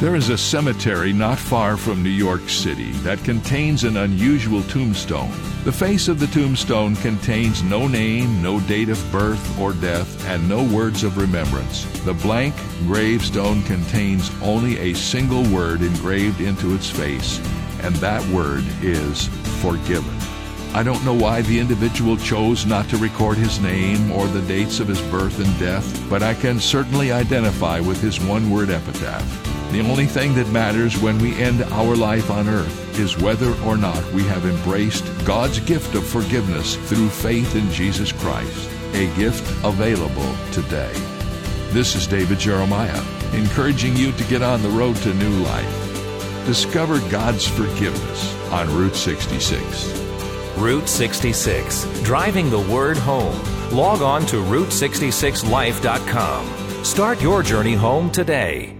There is a cemetery not far from New York City that contains an unusual tombstone. The face of the tombstone contains no name, no date of birth or death, and no words of remembrance. The blank gravestone contains only a single word engraved into its face, and that word is forgiven. I don't know why the individual chose not to record his name or the dates of his birth and death, but I can certainly identify with his one word epitaph. The only thing that matters when we end our life on earth is whether or not we have embraced God's gift of forgiveness through faith in Jesus Christ, a gift available today. This is David Jeremiah, encouraging you to get on the road to new life. Discover God's forgiveness on Route 66. Route 66, driving the word home. Log on to Route66Life.com. Start your journey home today.